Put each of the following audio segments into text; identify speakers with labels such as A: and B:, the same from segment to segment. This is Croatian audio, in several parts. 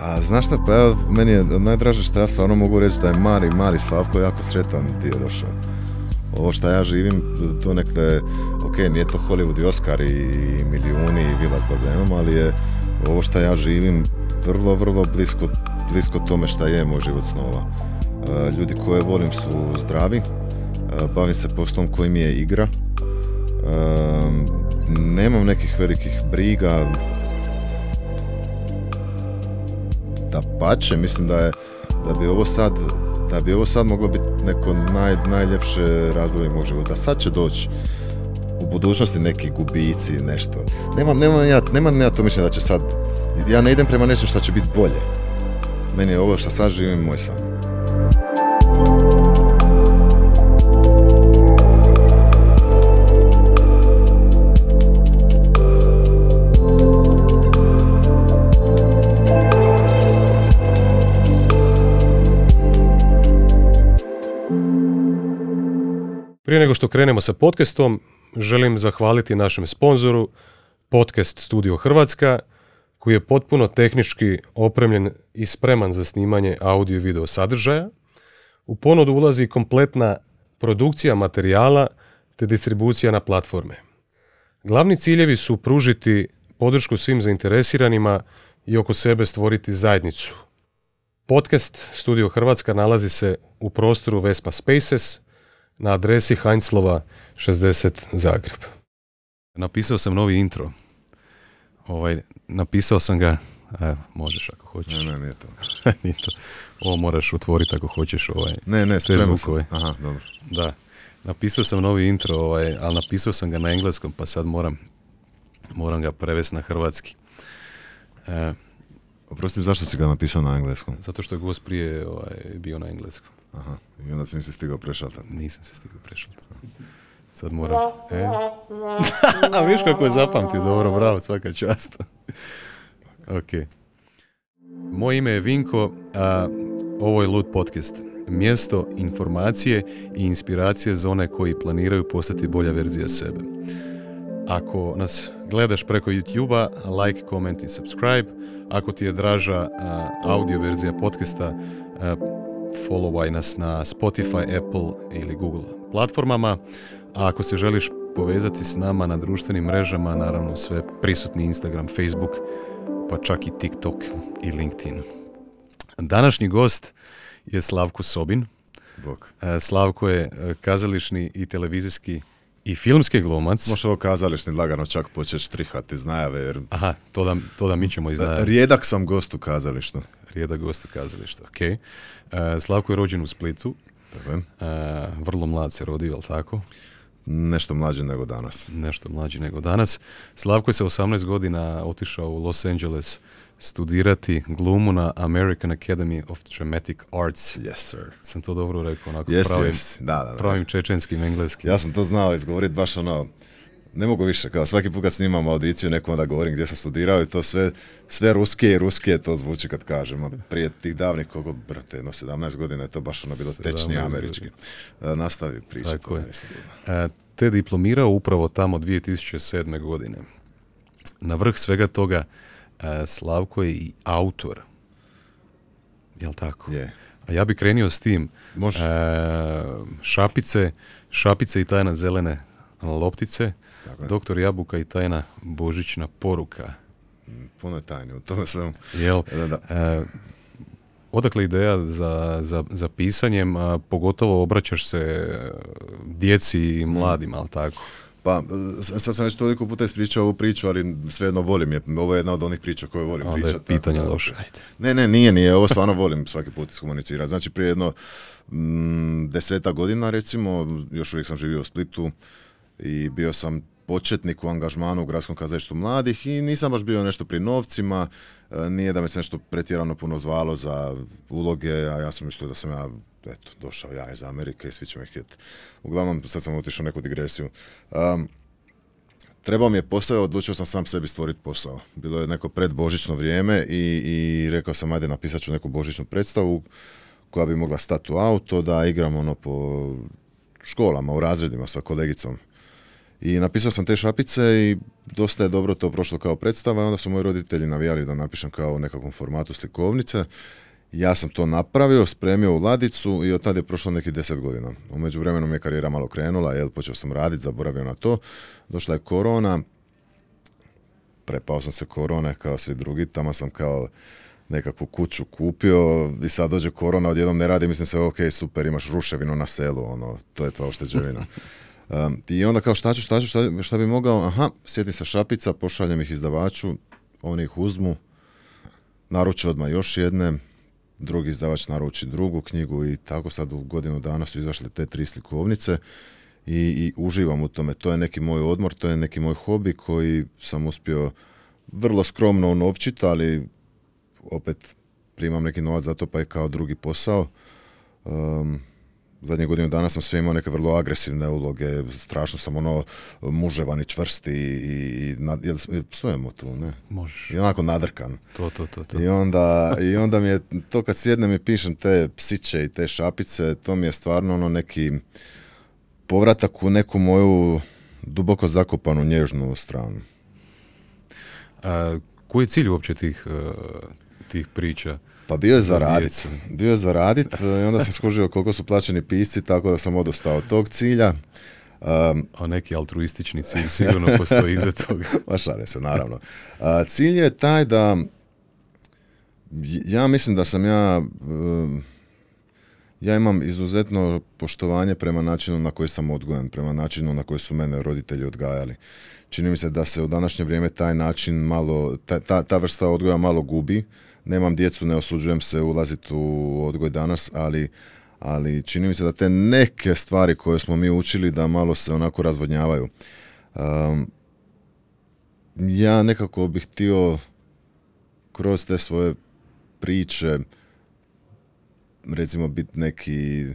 A: Pa, znaš šta, pa evo, meni je najdraže što ja stvarno mogu reći da je mali, mali Slavko jako sretan ti je došao. Ovo što ja živim, to nekde, ok, nije to Hollywood i Oscar i milijuni i vila s bazenom, ali je ovo što ja živim vrlo, vrlo blisko, blisko tome šta je moj život snova. E, ljudi koje volim su zdravi, e, bavim se poslom koji mi je igra, e, nemam nekih velikih briga, da pače, mislim da je da bi ovo sad da bi ovo sad moglo biti neko naj, najljepše razdoblje mog života. Sad će doći u budućnosti neki gubici, nešto. Nemam, nemam, ja, nemam ja to mišljenje da će sad, ja ne idem prema nešto što će biti bolje. Meni je ovo što sad živim moj san.
B: Prije nego što krenemo sa podcastom, želim zahvaliti našem sponzoru Podcast Studio Hrvatska, koji je potpuno tehnički opremljen i spreman za snimanje audio i video sadržaja. U ponudu ulazi kompletna produkcija materijala te distribucija na platforme. Glavni ciljevi su pružiti podršku svim zainteresiranima i oko sebe stvoriti zajednicu. Podcast Studio Hrvatska nalazi se u prostoru Vespa Spaces na adresi Heinzlova 60 Zagreb. Napisao sam novi intro. Ovaj, napisao sam ga, evo, možeš ako hoćeš.
A: Ne, ne, nije to.
B: Nije to. Ovo moraš otvoriti ako hoćeš ovaj.
A: Ne, ne,
B: Sve zvukove.
A: Aha, dobro.
B: Da. Napisao sam novi intro, ovaj, ali napisao sam ga na engleskom, pa sad moram, moram ga prevesti na hrvatski. E,
A: Oprosti, zašto si ga napisao na engleskom?
B: zato što je gost prije ovaj, bio na engleskom.
A: Aha, i onda si nisi stigao prešaltat.
B: Nisam se stigao prešaliti. Sad moram... E? A viš kako je zapamtio, dobro, bravo, svaka čast. ok. Moje ime je Vinko, a ovo je Lud Podcast. Mjesto informacije i inspiracije za one koji planiraju postati bolja verzija sebe. Ako nas gledaš preko YouTube-a, like, comment i subscribe. Ako ti je draža a, audio verzija podcasta, a, followaj nas na Spotify, Apple ili Google platformama. A ako se želiš povezati s nama na društvenim mrežama, naravno sve prisutni Instagram, Facebook, pa čak i TikTok i LinkedIn. Današnji gost je Slavko Sobin.
A: Bok.
B: E, Slavko je e, kazališni i televizijski i filmski glumac.
A: Možeš ovo kazališni lagano čak počeš trihati iz najave, jer
B: Aha, to da, to da mi ćemo izdajati.
A: rijedak sam gost u kazalištu.
B: Rijedak gost u kazalištu, ok. E, Slavko je rođen u Splitu.
A: Tako je.
B: E, vrlo mlad se rodio, jel tako?
A: Nešto mlađe nego danas.
B: nešto mlađi nego danas. Slavko je sa 18 godina otišao u Los Angeles studirati glumu na American Academy of Dramatic Arts.
A: Yes, sir.
B: Sam to dobro rekao, onako
A: Yes,
B: pravim,
A: yes. Da, da, da.
B: pravim čečenskim engleskim.
A: Ja sam to znao izgovoriti baš ono, ne mogu više, kao svaki put kad snimam audiciju nekom da govorim gdje sam studirao i to sve, sve ruskije i ruskije to zvuči kad kažem, a prije tih davnih koliko, brate, jedno 17 godina je to baš ono bilo
B: 17
A: tečnije
B: godina.
A: američki. E, nastavi pričati.
B: Tako je.
A: ono.
B: E, te diplomirao upravo tamo 2007. godine. Na vrh svega toga e, Slavko je i autor. Jel tako?
A: Je.
B: A ja bi krenio s tim.
A: Može.
B: E, šapice, šapice i tajna zelene loptice,
A: Tako je.
B: doktor Jabuka i tajna božićna poruka.
A: Puno je tajni u tome svemu.
B: Jel?
A: Da, da.
B: E, odakle ideja za, za, za pisanjem, a pogotovo obraćaš se e, djeci i mladima, ali tako?
A: Pa, sad sam već toliko puta ispričao ovu priču, ali svejedno volim je. Ovo je jedna od onih priča koje volim
B: Onda je
A: pričati.
B: pitanje loše. Ajde.
A: Ne, ne, nije, nije. Ovo stvarno volim svaki put iskomunicirati. Znači, prije jedno mm, deseta godina, recimo, još uvijek sam živio u Splitu i bio sam početnik u angažmanu u gradskom kazalištu mladih i nisam baš bio nešto pri novcima, e, nije da me se nešto pretjerano puno zvalo za uloge, a ja sam mislio da sam ja eto, došao ja iz Amerike i svi će me htjeti. Uglavnom, sad sam otišao neku digresiju. Um, Trebao mi je posao, odlučio sam sam sebi stvoriti posao. Bilo je neko predbožićno vrijeme i, i rekao sam ajde napisat ću neku božićnu predstavu koja bi mogla stati u auto, da igram ono po školama, u razredima sa kolegicom. I napisao sam te šapice i dosta je dobro to prošlo kao predstava onda su moji roditelji navijali da napišem kao u nekakvom formatu slikovnice. Ja sam to napravio, spremio u ladicu i od tada je prošlo nekih deset godina. U međuvremenu mi je karijera malo krenula, jel, počeo sam raditi, zaboravio na to. Došla je korona, prepao sam se korone kao svi drugi, tamo sam kao nekakvu kuću kupio i sad dođe korona, odjednom ne radi, mislim se, ok, super, imaš ruševinu na selu, ono, to je tvoja ošteđevina. Um, I onda kao šta ću, šta ću, šta, šta bi mogao, aha, sjetim se šapica, pošaljem ih izdavaču, oni ih uzmu, naruče odmah još jedne, drugi izdavač naruči drugu knjigu i tako sad u godinu dana su izašle te tri slikovnice i, i uživam u tome. To je neki moj odmor, to je neki moj hobi koji sam uspio vrlo skromno unovčiti, ali opet primam neki novac za to pa je kao drugi posao. Um, zadnje godinu dana sam sve imao neke vrlo agresivne uloge, strašno sam ono muževan i čvrsti i, i nad, jel, psujemo tu, ne?
B: Možeš.
A: I onako nadrkan.
B: To, to, to. to.
A: I onda, I onda mi je to kad sjednem i pišem te psiće i te šapice, to mi je stvarno ono neki povratak u neku moju duboko zakopanu nježnu stranu.
B: A, koji je cilj uopće tih, uh, tih priča?
A: Pa bio je
B: Za
A: zaradit. Bio je zaradit i onda sam skužio koliko su plaćeni pisci, tako da sam odustao od tog cilja. Um,
B: A neki altruistični cilj sigurno postoji iza toga.
A: Ma šalim se, naravno. A, cilj je taj da ja mislim da sam ja ja imam izuzetno poštovanje prema načinu na koji sam odgojen, prema načinu na koji su mene roditelji odgajali. Čini mi se da se u današnje vrijeme taj način malo, ta, ta, ta vrsta odgoja malo gubi. Nemam djecu, ne osuđujem se ulaziti u odgoj danas, ali, ali čini mi se da te neke stvari koje smo mi učili da malo se onako razvodnjavaju. Um, ja nekako bih htio kroz te svoje priče recimo biti neki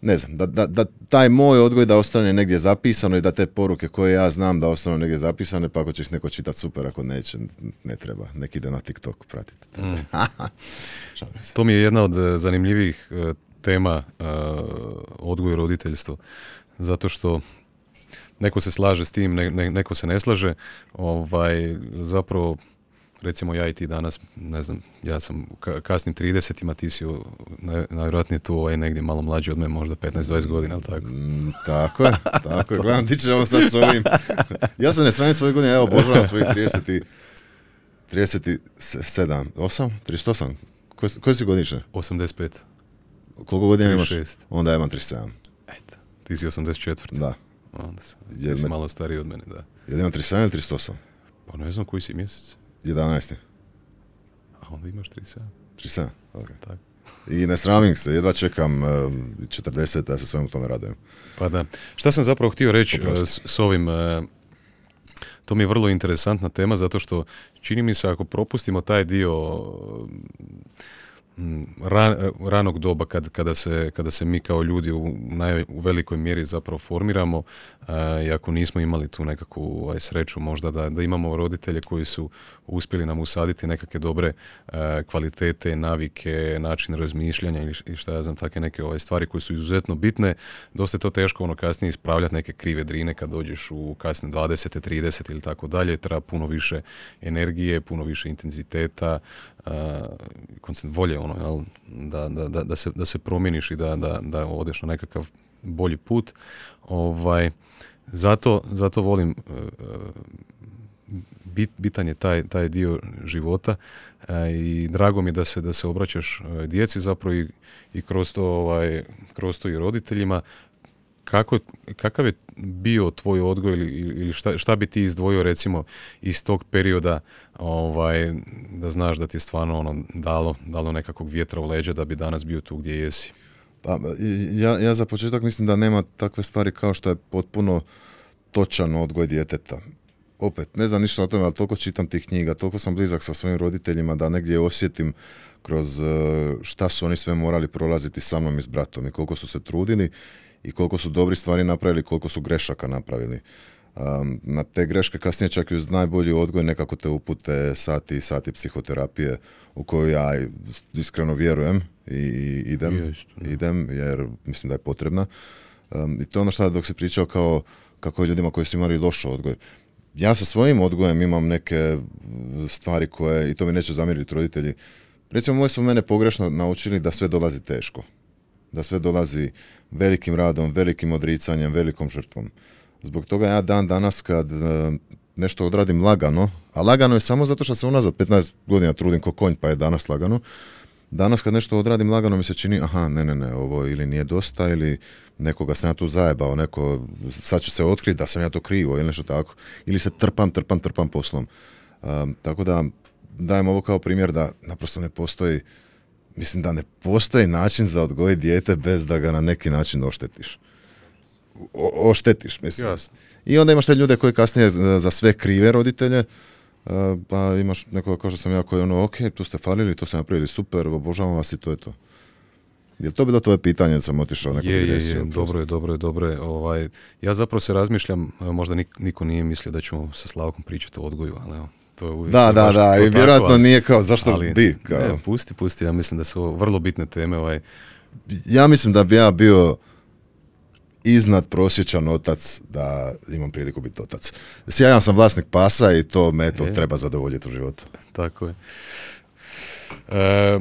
A: ne znam, da, da, da taj moj odgoj da ostane negdje zapisano i da te poruke koje ja znam da ostanu negdje zapisane, pa ako će ih neko čitat super, ako neće, ne treba. Neki ide na TikTok pratiti. Se.
B: To mi je jedna od e, zanimljivih e, tema e, odgoj i roditeljstvo. Zato što neko se slaže s tim, ne- ne- neko se ne slaže. Ovaj, zapravo, recimo ja i ti danas, ne znam, ja sam u ka- kasnim 30-ima, ti si u- naj- najvjerojatnije tu ovaj, negdje malo mlađi od mene, možda 15-20 godina, ali tako?
A: Mm, tako je, tako je. Gledam, ti ćemo sad s ovim. Ja se ne sramim svoje godine, evo, obožavam svojih 30 i 37, 8, 38. Koje, koje si godišnje?
B: 85.
A: Koliko godina imaš?
B: 36.
A: Onda ja imam 37.
B: Eto, ti si 84.
A: Da.
B: Onda sam, ti si
A: me-
B: malo stariji od mene, da.
A: Jel imam 37 ili 38?
B: Pa ne znam koji si mjesec,
A: 11.
B: a onda imaš 37.
A: 37, ok.
B: Tako.
A: I ne sramim se, jedva čekam um, 40 da se svemu tome radujem.
B: Pa da. Šta sam zapravo htio reći e, s, s ovim, e, to mi je vrlo interesantna tema zato što čini mi se ako propustimo taj dio mm, ran- ranog doba kad, kada, se, kada se mi kao ljudi u, naj, u velikoj mjeri zapravo formiramo e, i ako nismo imali tu nekakvu ovaj, sreću možda da, da imamo roditelje koji su uspjeli nam usaditi nekakve dobre e, kvalitete, navike, način razmišljanja i šta ja znam, takve neke ovaj, stvari koje su izuzetno bitne, dosta je to teško ono kasnije ispravljati neke krive drine kad dođeš u kasne 20. 30 ili tako dalje, treba puno više energije, puno više intenziteta, a, volje ono, jel, da, da, da, se, da se promijeniš i da, da, da odeš na nekakav bolji put. Ovaj, zato, zato volim e, bit, bitan je taj, taj dio života e, i drago mi je da se, da se obraćaš e, djeci zapravo i, i kroz to, ovaj, kroz to i roditeljima. Kako, kakav je bio tvoj odgoj ili, ili šta, šta bi ti izdvojio recimo iz tog perioda ovaj, da znaš da ti je stvarno ono dalo, dalo nekakvog vjetra u leđa da bi danas bio tu gdje jesi?
A: Pa, ja, ja za početak mislim da nema takve stvari kao što je potpuno točan odgoj djeteta. Opet, ne znam ništa o tome, ali toliko čitam tih knjiga, toliko sam blizak sa svojim roditeljima da negdje osjetim kroz eh, šta su oni sve morali prolaziti sa mnom i s bratom i koliko su se trudili i koliko su dobri stvari napravili, koliko su grešaka napravili. Um, na te greške kasnije čak i uz najbolji odgoj nekako te upute sati i sati psihoterapije u koju ja iskreno vjerujem i, i idem, idem jer mislim da je potrebna. Um, I to je ono što dok si pričao kao kako je ljudima koji su imali loš odgoj. Ja sa svojim odgojem imam neke stvari koje, i to mi neće zamjeriti roditelji, recimo moji su mene pogrešno naučili da sve dolazi teško. Da sve dolazi velikim radom, velikim odricanjem, velikom žrtvom. Zbog toga ja dan danas kad e, nešto odradim lagano, a lagano je samo zato što se unazad 15 godina trudim ko konj pa je danas lagano, Danas kad nešto odradim lagano mi se čini, aha, ne, ne, ne, ovo ili nije dosta ili nekoga sam ja tu zajebao, neko, sad će se otkriti da sam ja to krivo ili nešto tako. Ili se trpam, trpam, trpam poslom. tako da dajem ovo kao primjer da naprosto ne postoji, mislim da ne postoji način za odgojiti dijete bez da ga na neki način oštetiš. O, oštetiš, mislim. I onda imaš te ljude koji kasnije za sve krive roditelje, pa imaš nekoga kao što sam ja koji je ono, ok, tu ste falili, to ste napravili super, obožavam vas i to je to. Je to bilo tvoje pitanje, sam otišao neko
B: je, je, je, dobro je, dobro je, dobro je. Ovaj, ja zapravo se razmišljam, možda niko nije mislio da ćemo sa Slavkom pričati o odgoju, ali evo, to je uvijek
A: Da, da, da, i vjerojatno nije kao, zašto ali, bi? Kao.
B: Ne, pusti, pusti, ja mislim da su vrlo bitne teme. Ovaj.
A: Ja mislim da bi ja bio iznad prosječan otac da imam priliku biti otac. Sjajan sam vlasnik pasa i to me to treba zadovoljiti u životu.
B: Tako je. E,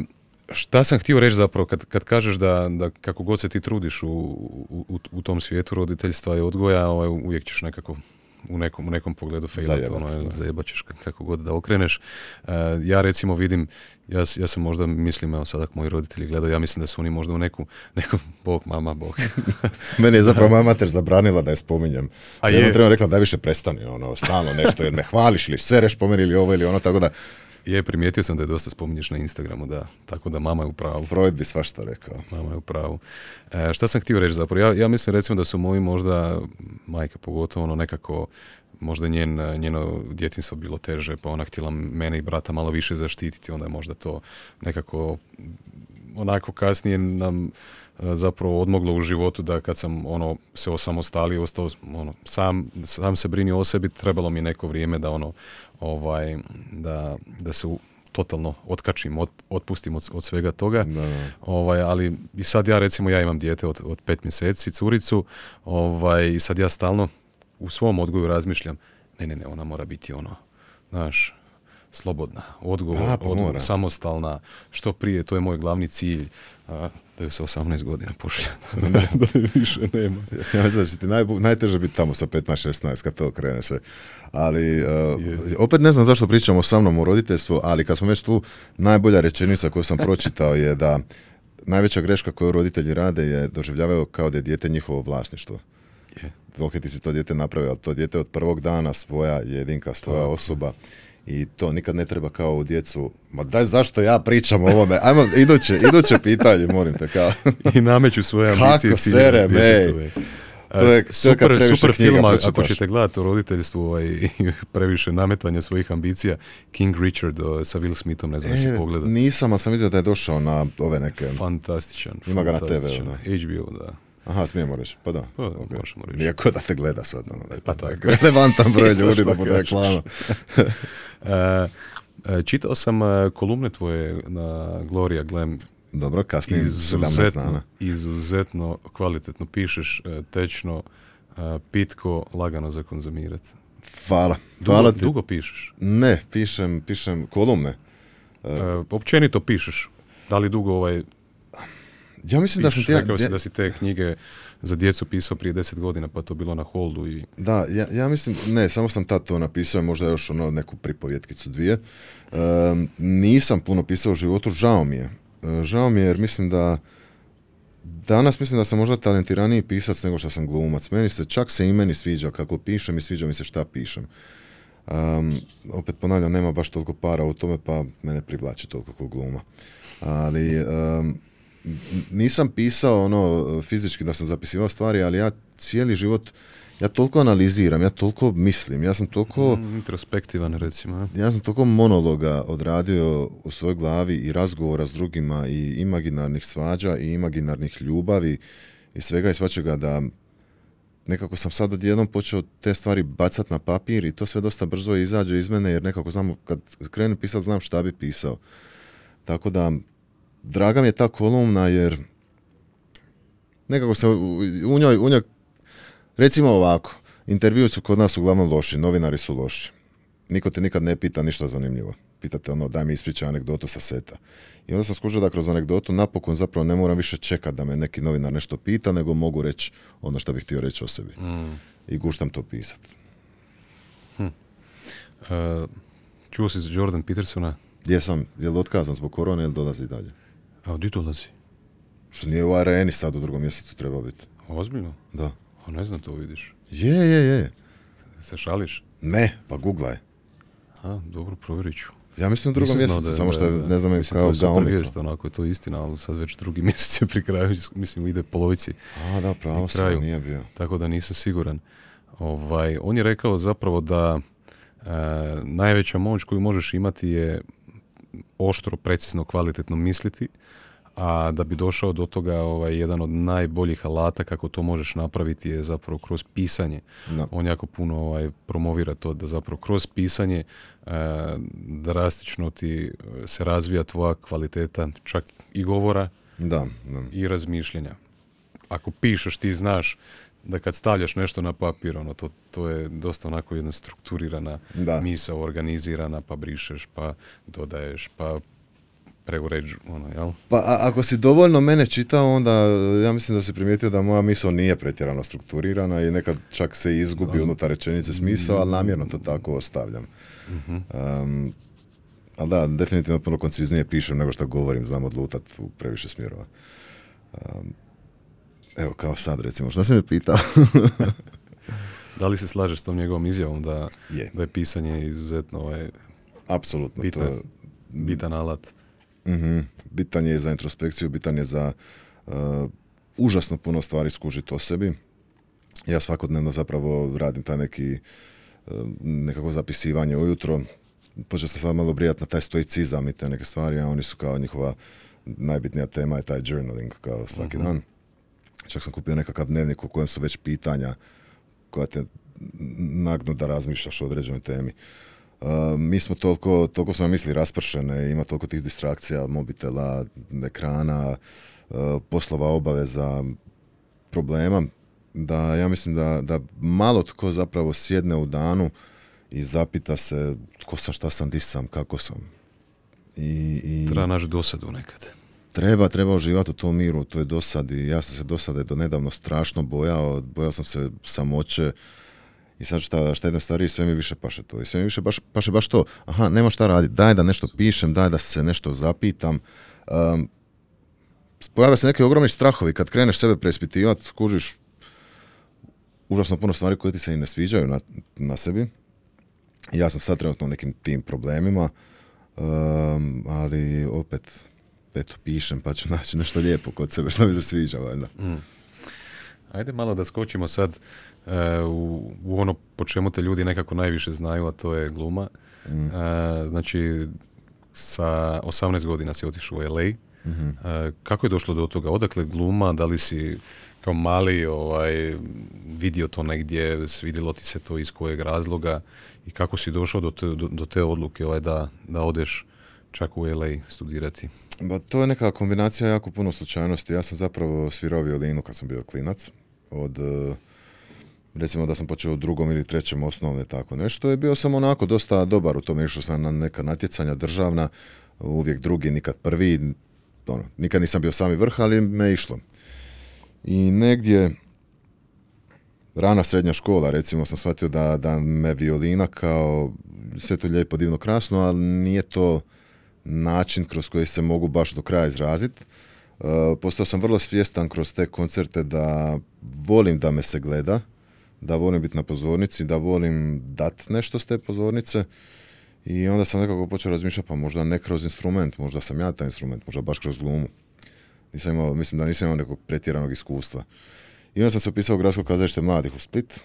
B: šta sam htio reći zapravo kad, kad kažeš da, da kako god se ti trudiš u, u, u tom svijetu roditeljstva i odgoja, ovaj, uvijek ćeš nekako u nekom, u nekom pogledu failat, ono, zajebaćeš kako god da okreneš. Uh, ja recimo vidim, ja, ja sam možda mislim, evo sada moji roditelji gledaju, ja mislim da su oni možda u neku, nekom, bog, mama, bog.
A: Meni je zapravo moja mater zabranila da je spominjem. A je. Jednom rekla da više prestani, ono, stalno nešto, jer me hvališ ili sereš po meni ili ovo ili ono, tako da
B: je, primijetio sam da je dosta spominješ na Instagramu, da. Tako da mama je u pravu.
A: Freud bi svašta rekao.
B: Mama je u pravu. E, šta sam htio reći zapravo? Ja, ja mislim recimo da su moji možda, majka pogotovo, ono nekako možda njen, njeno djetinstvo bilo teže, pa ona htjela mene i brata malo više zaštititi, onda je možda to nekako onako kasnije nam zapravo odmoglo u životu da kad sam ono se osamostalio, ostao ono, sam, sam se brinio o sebi, trebalo mi neko vrijeme da ono ovaj, da, da se totalno otkačim, od, otpustim od, od svega toga. Ovaj, ali i sad ja recimo ja imam dijete od, od pet mjeseci, curicu, ovaj, i sad ja stalno u svom odgoju razmišljam, ne, ne, ne, ona mora biti ono, znaš, slobodna, odgovor, pa samostalna, što prije, to je moj glavni cilj. A, da se 18 godina pošlja, da, više nema.
A: Ja mislim da će ti naj, najteže biti tamo sa 15-16 kad to krene sve. Ali, uh, opet ne znam zašto pričamo sa mnom u roditeljstvu, ali kad smo već tu, najbolja rečenica koju sam pročitao je da najveća greška koju roditelji rade je doživljavaju kao da je dijete njihovo vlasništvo. Je. Dok ti si to dijete napravio, ali to dijete od prvog dana svoja jedinka, svoja osoba i to nikad ne treba kao u djecu, ma daj zašto ja pričam o ovome, ajmo iduće, iduće pitanje, molim te kao.
B: I nameću svoje ambicije.
A: Kako sere, mej.
B: To je, super, super film, ako ćete gledati o roditeljstvu ovaj, previše nametanja svojih ambicija, King Richard sa Will Smithom, ne znam e, si pogledao.
A: Nisam, ali sam vidio da je došao na ove neke...
B: Fantastičan.
A: Ima ga na TV.
B: HBO, da.
A: Aha, smijemo reći, pa da.
B: Pa, okay. možemo reći.
A: Nijako da te gleda sad. No, pa tako. Relevantan broj ljudi da bude reklama.
B: E, e, čitao sam e, kolumne tvoje na Gloria Glam.
A: Dobro, kasnije
B: izuzetno, izuzetno kvalitetno pišeš, tečno, pitko, lagano za konzumirati.
A: Hvala.
B: Hvala dugo, Dugo pišeš?
A: Ne, pišem, pišem kolumne.
B: općenito pišeš. Da li dugo ovaj
A: ja mislim da sam
B: ti... Rekao si da si te knjige za djecu pisao prije deset godina, pa to bilo na holdu i...
A: Da, ja, ja mislim, ne, samo sam tad to napisao, možda još ono neku pripovjetkicu dvije. nisam puno pisao u životu, žao mi je. E, žao mi je jer mislim da danas mislim da sam možda talentiraniji pisac nego što sam glumac. Meni se, čak se i meni sviđa kako pišem i sviđa mi se šta pišem. Um, opet ponavljam, nema baš toliko para u tome, pa mene privlači toliko kao gluma. Ali nisam pisao ono fizički da sam zapisivao stvari, ali ja cijeli život ja toliko analiziram, ja toliko mislim, ja sam toliko...
B: Mm, introspektivan recimo.
A: Ja sam toliko monologa odradio u svojoj glavi i razgovora s drugima i imaginarnih svađa i imaginarnih ljubavi i svega i svačega da nekako sam sad odjednom počeo te stvari bacat na papir i to sve dosta brzo izađe iz mene jer nekako znam, kad krenem pisati znam šta bi pisao. Tako da draga mi je ta kolumna jer nekako se u njoj, u njoj recimo ovako, intervjui su kod nas uglavnom loši, novinari su loši. Niko te nikad ne pita ništa zanimljivo. Pitate ono, daj mi ispričaj anegdotu sa seta. I onda sam skužio da kroz anegdotu napokon zapravo ne moram više čekat da me neki novinar nešto pita, nego mogu reći ono što bih htio reći o sebi. I guštam to pisat.
B: E, čuo si za Jordan Petersona?
A: Jesam, je li otkazan zbog korone ili dolazi dalje?
B: A di dolazi?
A: Što nije u areni sad u drugom mjesecu treba biti.
B: Ozbiljno?
A: Da.
B: A ne znam to vidiš.
A: Je, je, je.
B: Se šališ?
A: Ne, pa googlaj.
B: A, dobro, provjerit ću.
A: Ja mislim u drugom mjesecu,
B: da je-
A: samo što je,
B: je-
A: ne znam, je
B: mislim,
A: kao
B: to je super vijest, onako je to istina, ali sad već drugi mjesec je pri kraju, mislim ide polovici,
A: A, da, pravo sam, nije bio.
B: tako da nisam siguran. Ovaj, on je rekao zapravo da e, najveća moć koju možeš imati je oštro, precizno, kvalitetno misliti, a da bi došao do toga ovaj, jedan od najboljih alata kako to možeš napraviti je zapravo kroz pisanje.
A: Da.
B: On jako puno ovaj, promovira to da zapravo kroz pisanje e, drastično ti e, se razvija tvoja kvaliteta čak i govora
A: Da, da.
B: i razmišljanja. Ako pišeš ti znaš da kad stavljaš nešto na papir, ono, to, to je dosta onako jedna strukturirana
A: Da.
B: misao, organizirana, pa brišeš, pa dodaješ, pa preuređ, ono, jel?
A: Pa a- ako si dovoljno mene čitao, onda ja mislim da si primijetio da moja misao nije pretjerano strukturirana i nekad čak se izgubi unutar rečenice smisao, ali namjerno to tako ostavljam. Um, ali da, definitivno puno konciznije pišem nego što govorim, znam odlutat u previše smjerova. Um, evo, kao sad recimo, šta si me pitao?
B: Da li se slažeš s tom njegovom izjavom da,
A: Je.
B: da je pisanje izuzetno ovaj,
A: Apsolutno.
B: Bitno
A: To,
B: je. bitan alat?
A: Mhm. Bitan je za introspekciju, bitan je za uh, užasno puno stvari skužiti o sebi. Ja svakodnevno zapravo radim taj neki uh, nekako zapisivanje ujutro. Počeo sam sad malo brijati na taj stoicizam i te neke stvari, a oni su kao njihova najbitnija tema je taj journaling kao svaki dan. Čak sam kupio nekakav dnevnik u kojem su već pitanja koja te nagnu da razmišljaš o određenoj temi. Uh, mi smo toliko, toliko smo misli raspršene, ima toliko tih distrakcija, mobitela, ekrana, uh, poslova, obaveza, problema, da ja mislim da, da malo tko zapravo sjedne u danu i zapita se tko sam, šta sam, di sam, kako sam. I, i
B: Treba naći dosadu nekad.
A: Treba, treba uživati u tom miru, u toj dosadi. Ja sam se dosade do nedavno strašno bojao, bojao sam se samoće i sad šta, šta idem stariji, sve mi više paše to. I sve mi više baš, paše baš to, aha, nema šta raditi, daj da nešto pišem, daj da se nešto zapitam. Um, pojave se neki ogromni strahovi, kad kreneš sebe preispitivati, skužiš užasno puno stvari koje ti se i ne sviđaju na, na sebi. I ja sam sad trenutno u nekim tim problemima, um, ali opet, eto, pišem pa ću naći nešto lijepo kod sebe što mi se sviđa, valjda.
B: Ajde malo da skočimo sad e, u, u ono po čemu te ljudi nekako najviše znaju, a to je gluma. E, znači, sa 18 godina si otišao u LA. E, kako je došlo do toga? Odakle gluma? Da li si kao mali ovaj, vidio to negdje, svidjelo ti se to iz kojeg razloga i kako si došao do te, do, do te odluke ovaj, da, da odeš čak u LA studirati?
A: Ba, to je neka kombinacija jako puno slučajnosti. Ja sam zapravo svirao violinu kad sam bio klinac. Od, e, recimo da sam počeo u drugom ili trećem osnovne tako nešto. I bio sam onako dosta dobar u tome. Išao sam na neka natjecanja državna, uvijek drugi, nikad prvi. Ono, nikad nisam bio sami vrh, ali me išlo. I negdje rana srednja škola, recimo, sam shvatio da, da me violina kao sve to lijepo, divno, krasno, ali nije to način kroz koji se mogu baš do kraja izraziti. postao sam vrlo svjestan kroz te koncerte da volim da me se gleda, da volim biti na pozornici, da volim dat nešto s te pozornice. I onda sam nekako počeo razmišljati, pa možda ne kroz instrument, možda sam ja taj instrument, možda baš kroz glumu. Nisam imao, mislim da nisam imao nekog pretjeranog iskustva. I onda sam se upisao u gradsko kazalište mladih u Split.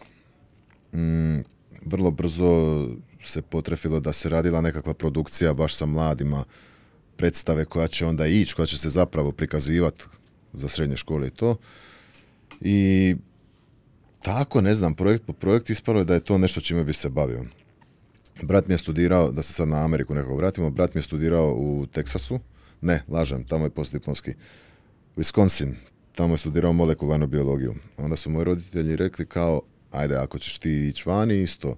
A: Mm, vrlo brzo se potrefilo da se radila nekakva produkcija baš sa mladima, predstave koja će onda ići, koja će se zapravo prikazivati za srednje škole i to. I tako, ne znam, projekt po projekt ispalo je da je to nešto čime bi se bavio. Brat mi je studirao, da se sad na Ameriku nekako vratimo, brat mi je studirao u Teksasu, ne, lažem, tamo je postdiplomski, Wisconsin, tamo je studirao molekularnu biologiju. Onda su moji roditelji rekli kao, ajde, ako ćeš ti ići vani, isto,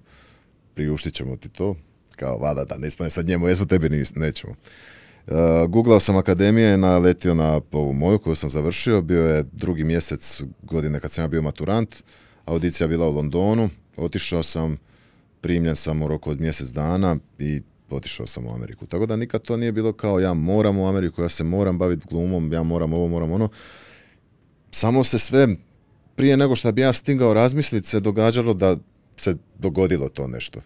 A: priuštit ćemo ti to. Kao, vada, da, ne ispane sad njemu, jesmo tebi, nećemo. Uh, googlao sam akademije, naletio na ovu moju koju sam završio, bio je drugi mjesec godine kad sam ja bio maturant, audicija bila u Londonu, otišao sam, primljen sam u roku od mjesec dana i otišao sam u Ameriku. Tako da nikad to nije bilo kao ja moram u Ameriku, ja se moram baviti glumom, ja moram ovo, moram ono. Samo se sve prije nego što bi ja stigao razmisliti se događalo da se dogodilo to nešto.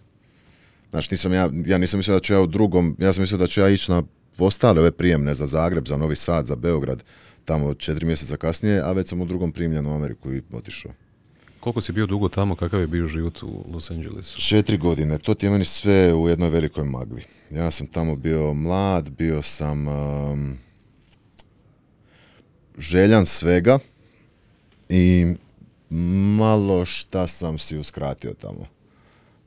A: Znači, nisam ja, ja nisam mislio da ću ja u drugom, ja sam mislio da ću ja ići na ostale ove prijemne za Zagreb, za Novi Sad, za Beograd, tamo četiri mjeseca kasnije, a već sam u drugom primljen u Ameriku i otišao.
B: Koliko si bio dugo tamo, kakav je bio život u Los Angelesu?
A: Četiri godine, to ti je meni sve u jednoj velikoj magli. Ja sam tamo bio mlad, bio sam um, željan svega i malo šta sam si uskratio tamo.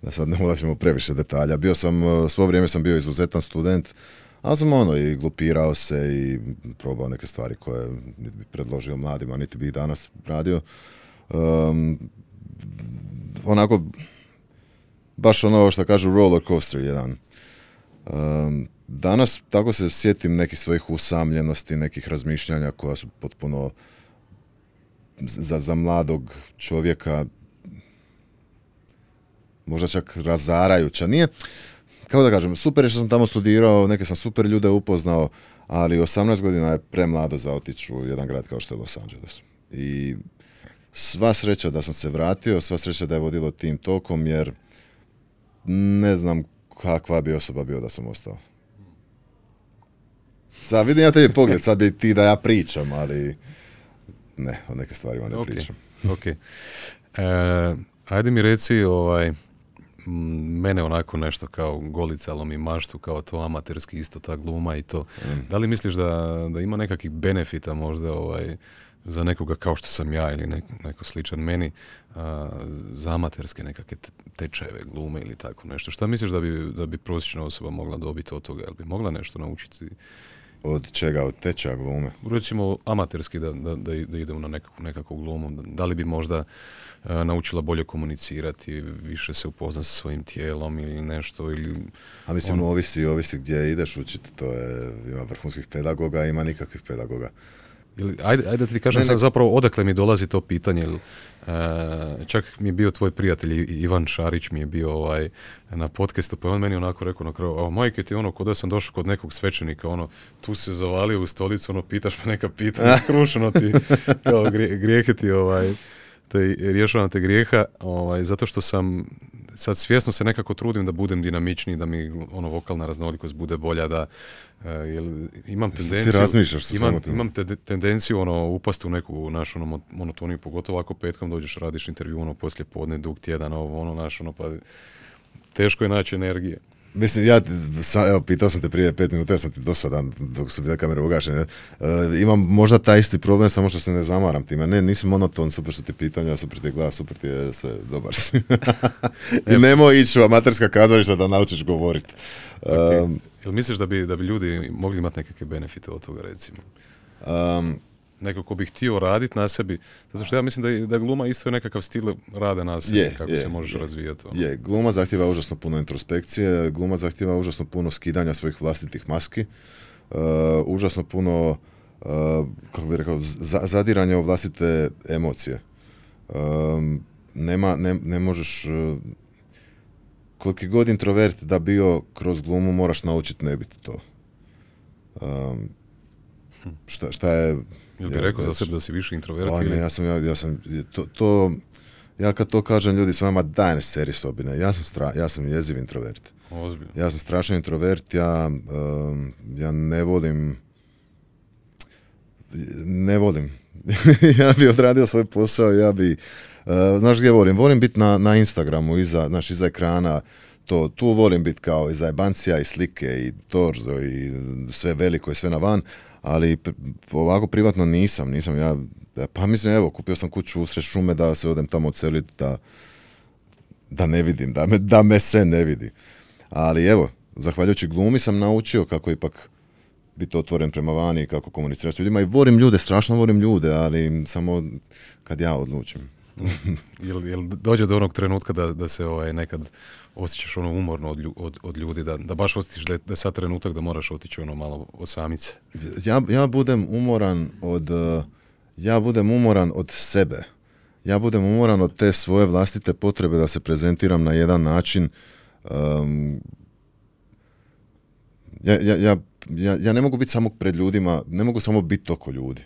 A: Da sad ne ulazimo previše detalja. Bio sam, uh, svo vrijeme sam bio izuzetan student, ali sam ono i glupirao se i probao neke stvari koje niti bi predložio mladima, niti bi ih danas radio. Um, onako, baš ono što kažu roller coaster jedan. Um, danas tako se sjetim nekih svojih usamljenosti, nekih razmišljanja koja su potpuno za, za mladog čovjeka možda čak razarajuća. Nije, kako da kažem, super je što sam tamo studirao, neke sam super ljude upoznao, ali 18 godina je premlado za otići u jedan grad kao što je Los Angeles. I sva sreća da sam se vratio, sva sreća da je vodilo tim tokom, jer ne znam kakva bi osoba bio da sam ostao. Sad vidim ja tebi pogled, sad bi ti da ja pričam, ali ne, o neke stvarima ne
B: Ok,
A: pričam.
B: ok. E, ajde mi reci, ovaj, mene onako nešto kao golicalo mi maštu, kao to amaterski isto ta gluma i to. Da li misliš da, da ima nekakvih benefita možda ovaj, za nekoga kao što sam ja ili nek- neko sličan meni, a, za amaterske nekakve te- tečajeve glume ili tako nešto. Šta misliš da bi, da bi prosječna osoba mogla dobiti od toga? Jel bi mogla nešto naučiti?
A: Od čega? Od tečaja glume?
B: recimo amaterski da, da, da, idemo na nekakvu, nekakvu glumu, da li bi možda e, naučila bolje komunicirati, više se upoznat sa svojim tijelom ili nešto, ili
A: A mislim, ovisi, ovisi gdje ideš učiti, to je, ima vrhunskih pedagoga, ima nikakvih pedagoga.
B: Ili, ajde, ajde da ti kažem
A: Ne,
B: sad
A: ne.
B: zapravo odakle mi dolazi to pitanje. e, čak mi je bio tvoj prijatelj Ivan Šarić mi je bio ovaj, na podcastu, pa je on meni onako rekao na kraju, a majke ti ono, kod da sam došao kod nekog svećenika, ono, tu se zavalio u stolicu, ono, pitaš me neka pitanja, skrušeno ti, kao grije- grijehe ti, ovaj, te, rješavam te grijeha, ovaj, zato što sam, sad svjesno se nekako trudim da budem dinamičniji, da mi ono vokalna raznolikost bude bolja, da e, jel, imam
A: ti
B: tendenciju,
A: razmišljaš sa
B: imam, imam te- tendenciju ono upasti u neku našu ono, mo- monotoniju, pogotovo ako petkom dođeš radiš intervju ono poslije podne, dug tjedan, ovo ono naš ono pa teško je naći energije.
A: Mislim, ja, sa, evo, pitao sam te prije pet minuta, ja sam ti dosadan dok su bile kamere ugašene. E, imam možda taj isti problem, samo što se ne zamaram time. Ne, nisi monoton, super su ti pitanja, super ti je glas, super ti je sve, dobar si. I nemoj ići u amaterska kazališta da naučiš govoriti. Um,
B: Jel misliš da bi, da bi ljudi mogli imati nekakve benefite od toga recimo?
A: um,
B: Neko ko bi htio raditi na sebi, zato što ja mislim da, je- da gluma isto je nekakav stil rada na sebi,
A: Je,
B: kako
A: je,
B: se možeš
A: je.
B: razvijati. ono.
A: Je, gluma zahtjeva užasno puno introspekcije, gluma zahtjeva užasno puno skidanja svojih vlastitih maski, uh, užasno puno, uh, kako bih rekao, za- zadiranja u vlastite emocije. Um, nema, ne, ne možeš, uh, koliki god introvert da bio kroz glumu moraš naučiti ne biti to. Um, šta, šta je...
B: Jel bi rekao za
A: već-
B: sebe da si više introvert
A: ne, ja sam, ja, ja sam, to, to, ja kad to kažem ljudi sa nama daj ne seri sobine, ja sam, stra, ja sam jeziv introvert.
B: Ozbiljno.
A: Ja sam strašan introvert, ja, um, ja ne volim, ne volim. ja bi odradio svoj posao, ja bi, uh, znaš gdje volim? Volim biti na, na Instagramu, iza, znaš, iza ekrana, to, tu volim biti kao i zajebancija i slike i torzo i sve veliko i sve na van, ali ovako privatno nisam, nisam ja, pa mislim evo, kupio sam kuću usred šume da se odem tamo oceliti, da, da ne vidim, da me, da me se ne vidi. Ali evo, zahvaljujući glumi sam naučio kako ipak biti otvoren prema vani, kako komunicirati s ljudima i volim ljude, strašno volim ljude, ali samo kad ja odlučim.
B: jel, jel dođe do onog trenutka da, da se ovaj, nekad osjećaš ono umorno od, lju- od, od ljudi, da, da baš osjetiš da je, da je sad trenutak da moraš otići ono malo od samice.
A: ja, ja budem umoran od uh, ja budem umoran od sebe. Ja budem umoran od te svoje vlastite potrebe da se prezentiram na jedan način um, ja, ja, ja, ja ne mogu biti samo pred ljudima, ne mogu samo biti oko ljudi.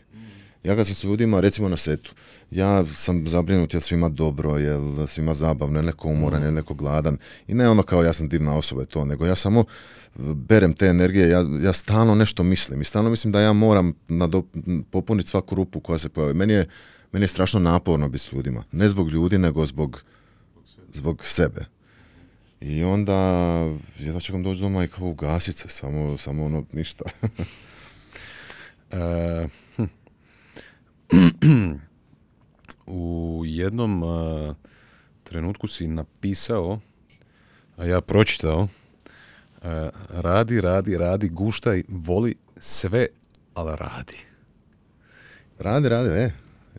A: Ja kad sam s ljudima, recimo na setu, ja sam zabrinut jel svima dobro, jel svima zabavno, jel neko umoran, jel neko gladan. I ne ono kao ja sam divna osoba i to, nego ja samo berem te energije, ja, ja stalno nešto mislim. I stalno mislim da ja moram nado, popuniti svaku rupu koja se pojavi. Meni je, meni je strašno naporno biti s ljudima. Ne zbog ljudi, nego zbog, zbog sebe. I onda jedva čekam doći doma i kao ugasit se, samo, samo ono ništa.
B: E, hm. U jednom e, trenutku si napisao, a ja pročitao, e, radi, radi, radi, guštaj, voli sve, ali radi.
A: radi, radi, e.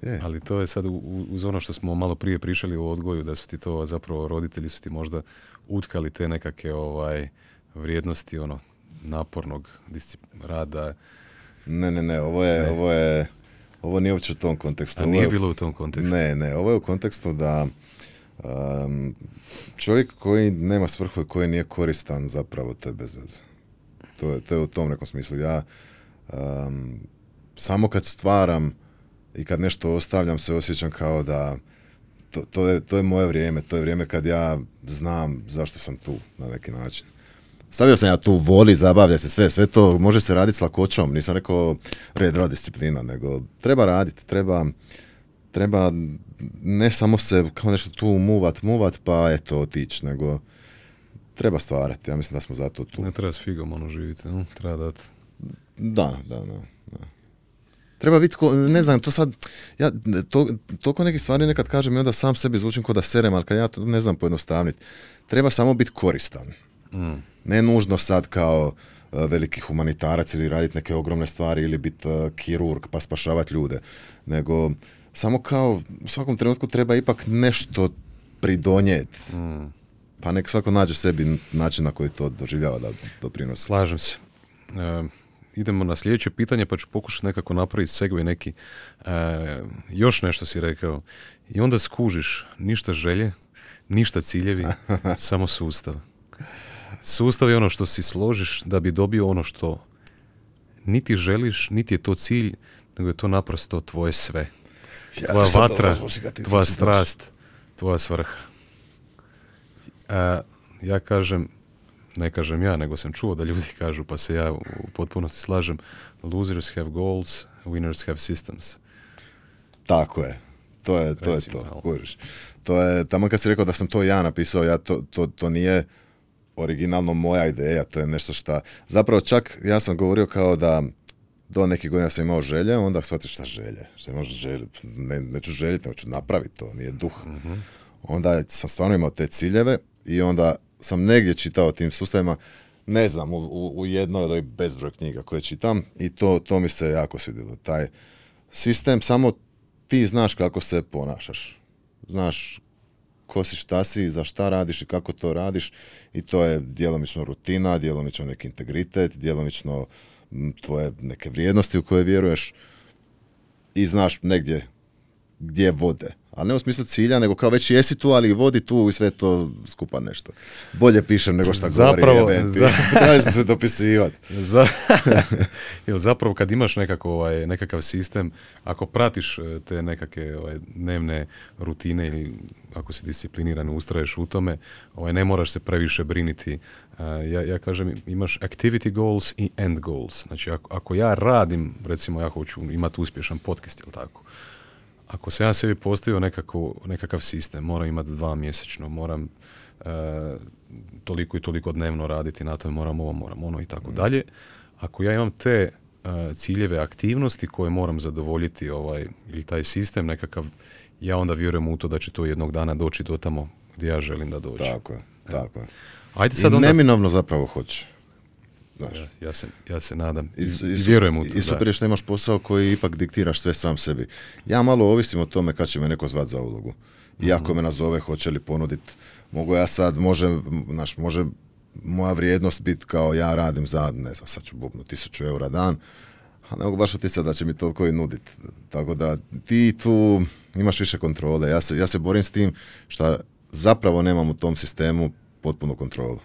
A: Je.
B: Ali to je sad u- u- uz ono što smo malo prije pričali o odgoju, da su ti to zapravo roditelji su ti možda utkali te nekakve ovaj, vrijednosti ono napornog discip- rada,
A: Ne, ne, ne, ovo je, ovo je, ovo nije uopće u tom kontekstu.
B: a nije
A: je-
B: bilo u tom kontekstu.
A: Ne, ne, ovo je u kontekstu da um, čovjek koji nema svrhu i koji nije koristan zapravo to je bez veze. To je, to je u tom nekom smislu. Ja um, samo kad stvaram i kad nešto ostavljam se osjećam kao da to, to, je, to je moje vrijeme, to je vrijeme kad ja znam zašto sam tu na neki način. Stavio sam ja tu voli, zabavlja se sve, sve to može se raditi s lakoćom, nisam rekao red, rad, disciplina, nego treba raditi, treba, treba ne samo se kao nešto tu muvat, muvat, pa eto otići, nego treba stvarati, ja mislim da smo zato tu.
B: Ne treba s figom ono živjeti, no? treba dati.
A: Da, da, da. da. Treba biti, ko, ne znam, to sad, ja to, toliko nekih stvari nekad kažem i onda sam sebi zvučim ko da serem, ali kad ja to ne znam pojednostavniti, treba samo biti koristan.
B: Mm.
A: Ne nužno sad kao e, veliki humanitarac ili raditi neke ogromne stvari ili biti e, kirurg pa spašavati ljude, nego samo kao u svakom trenutku treba ipak nešto pridonijeti.
B: Mm.
A: Pa nek svako nađe sebi način na koji to doživljava da doprinosi.
B: Slažem se. E, idemo na sljedeće pitanje pa ću pokušati nekako napraviti segway neki. E, još nešto si rekao. I onda skužiš ništa želje, ništa ciljevi, samo sustav. Sustav je ono što si složiš da bi dobio ono što niti želiš, niti je to cilj, nego je to naprosto tvoje sve.
A: Ja,
B: Tvoja vatra, tvoja strast, tvoja svrha. A, ja kažem, ne kažem ja, nego sam čuo da ljudi kažu, pa se ja u potpunosti slažem, losers have goals, winners have systems.
A: Tako je. To je to. Je to. To je, tamo kad si rekao da sam to ja napisao, ja to, to, to nije originalno moja ideja, to je nešto šta... Zapravo čak ja sam govorio kao da do nekih godina sam imao želje, onda shvatiš šta želje. Šta možeš željeti? Ne, neću željeti, nego ću napraviti to, nije duh. Onda sam stvarno imao te ciljeve i onda sam negdje čitao o tim sustavima, ne znam, u, u, u jednoj od ovih bezbroj knjiga koje čitam i to, to mi se jako svidjelo. Taj sistem, samo ti znaš kako se ponašaš. Znaš ko si, šta si, za šta radiš i kako to radiš i to je djelomično rutina, djelomično neki integritet, djelomično tvoje neke vrijednosti u koje vjeruješ i znaš negdje gdje vode. Ali ne u smislu cilja, nego kao već jesi tu, ali vodi tu i sve to skupa nešto. Bolje pišem nego šta
B: Zapravo,
A: govori. jebem ti.
B: za-
A: Trebaš se dopisivati.
B: Za, jel zapravo kad imaš nekako, ovaj, nekakav sistem, ako pratiš e, te nekakve ovaj, dnevne rutine ili ako si discipliniran ustraješ u tome, ovaj, ne moraš se previše briniti. A, ja, ja kažem, imaš activity goals i end goals. Znači, ako, ako ja radim, recimo ja hoću imati uspješan podcast, jel tako? Ako se ja sebi postavio nekako, nekakav sistem, moram imati dva mjesečno, moram e, toliko i toliko dnevno raditi na tome, moram ovo, moram ono i tako dalje. Ako ja imam te e, ciljeve aktivnosti koje moram zadovoljiti ovaj, ili taj sistem nekakav, ja onda vjerujem u to da će to jednog dana doći do tamo gdje ja želim da dođe.
A: Tako je, tako je.
B: Ajde
A: I
B: sad onda...
A: neminovno zapravo hoće. Znaš.
B: Ja, ja, se, ja se nadam i,
A: I,
B: i, vjerujem u to.
A: I super je što imaš posao koji ipak diktiraš sve sam sebi. Ja malo ovisim o tome kad će me neko zvat za ulogu. I ako me nazove, hoće li ponudit, mogu ja sad, može, znaš, može moja vrijednost biti kao ja radim za, ne znam, sad ću bubnu, tisuću eura dan, a ne mogu baš utjecati da će mi toliko i nudit. Tako da ti tu imaš više kontrole. Ja se, ja se borim s tim što zapravo nemam u tom sistemu potpunu kontrolu.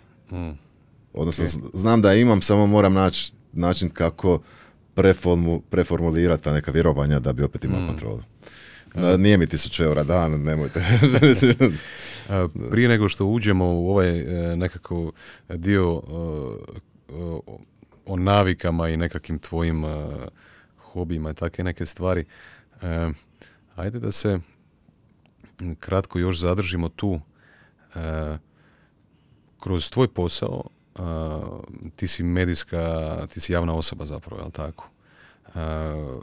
A: Odnosno, z- znam da imam, samo moram naći način kako preformu, preformulirati ta neka vjerovanja da bi opet imao kontrolu. Da, nije mi tisuću eura dan, nemojte.
B: A, Prije nego što uđemo u ovaj e, nekako dio e, o, navikama i nekakvim tvojim e, hobijima i takve neke stvari, e, ajde da se kratko još zadržimo tu. E, kroz tvoj posao a, ti si medijska, ti si javna osoba zapravo, jel tako? A,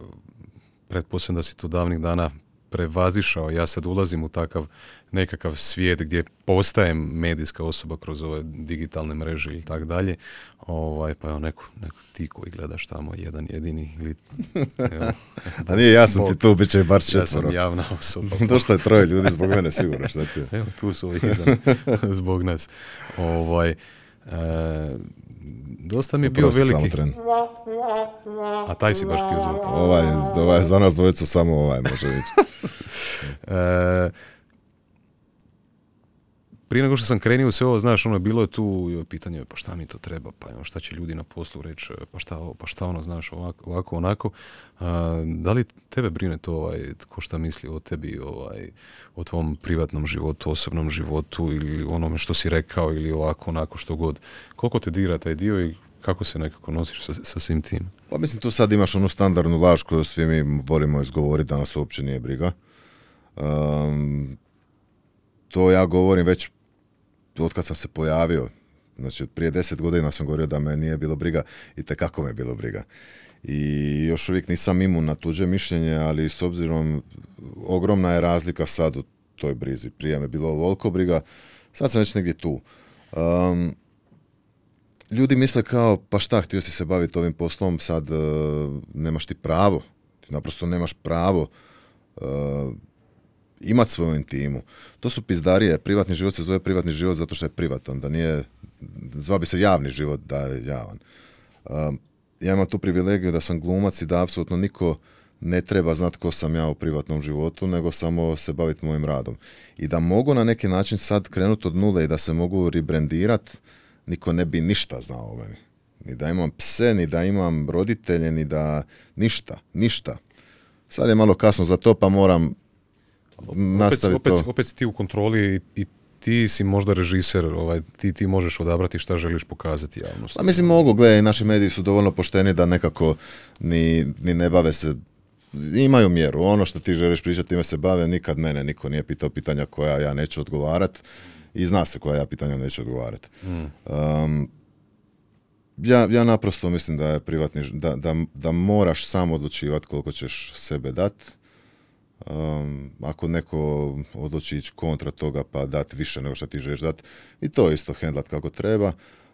B: pretpostavljam da si to davnih dana prevazišao, ja sad ulazim u takav nekakav svijet gdje postajem medijska osoba kroz ove digitalne mreže i tako dalje, ovaj, pa evo neko, neko ti koji gledaš tamo jedan jedini ili evo,
A: A nije jasno ti
B: Bog,
A: tu, bit će bar
B: ja sam
A: četvoro.
B: javna osoba.
A: Došlo je troje ljudi zbog mene, sigurno, šta ti je.
B: Evo, tu su ovi iza zbog nas. Ovaj, e, dosta mi je bio veliki...
A: tren.
B: A taj si baš htio zvuk.
A: Ovaj, ovaj, za nas dvojica samo ovaj može ići.
B: E, prije nego što sam krenuo u sve ovo, znaš, ono, bilo je tu pitanje, pa šta mi to treba, pa evo, šta će ljudi na poslu reći, pa šta ovo, pa šta ono, znaš, ovako, ovako onako. A, da li tebe brine to, ovaj, ko šta misli o tebi, ovaj, o tvom privatnom životu, osobnom životu ili onome što si rekao ili ovako, onako, što god. Koliko te dira taj dio i kako se nekako nosiš sa, sa svim tim?
A: Pa mislim, tu sad imaš onu standardnu laž koju svi mi volimo izgovoriti, da nas uopće nije briga. Um, to ja govorim već od kad sam se pojavio. Znači, od prije deset godina sam govorio da me nije bilo briga i kako me je bilo briga. I još uvijek nisam imun na tuđe mišljenje, ali s obzirom, ogromna je razlika sad u toj brizi. Prije me bilo ovoliko briga, sad sam već negdje tu. Um, ljudi misle kao, pa šta, htio si se baviti ovim poslom, sad e, nemaš ti pravo. Ti naprosto nemaš pravo e, imat svoju intimu. To su pizdarije. Privatni život se zove privatni život zato što je privatan, da nije, zvao bi se javni život da je javan. Ja imam tu privilegiju da sam glumac i da apsolutno niko ne treba znat ko sam ja u privatnom životu, nego samo se baviti mojim radom. I da mogu na neki način sad krenuti od nule i da se mogu rebrandirat, niko ne bi ništa znao o meni. Ni da imam pse, ni da imam roditelje, ni da ništa, ništa. Sad je malo kasno za to, pa moram nastaviti
B: opet,
A: to.
B: opet, opet si ti u kontroli i, i ti si možda režiser, ovaj, ti, ti možeš odabrati šta želiš pokazati javnosti.
A: Pa mislim mogu, gledaj, naši mediji su dovoljno pošteni da nekako ni, ni ne bave se imaju mjeru. Ono što ti želiš pričati, time se bave, nikad mene niko nije pitao pitanja koja ja neću odgovarat i zna se koja ja pitanja neću odgovarat. Um, ja, ja naprosto mislim da je privatni, da, da, da moraš sam odlučivati koliko ćeš sebe dat. Um, ako neko odluči ići kontra toga pa dat više nego što ti želiš dat i to isto hendlat kako treba,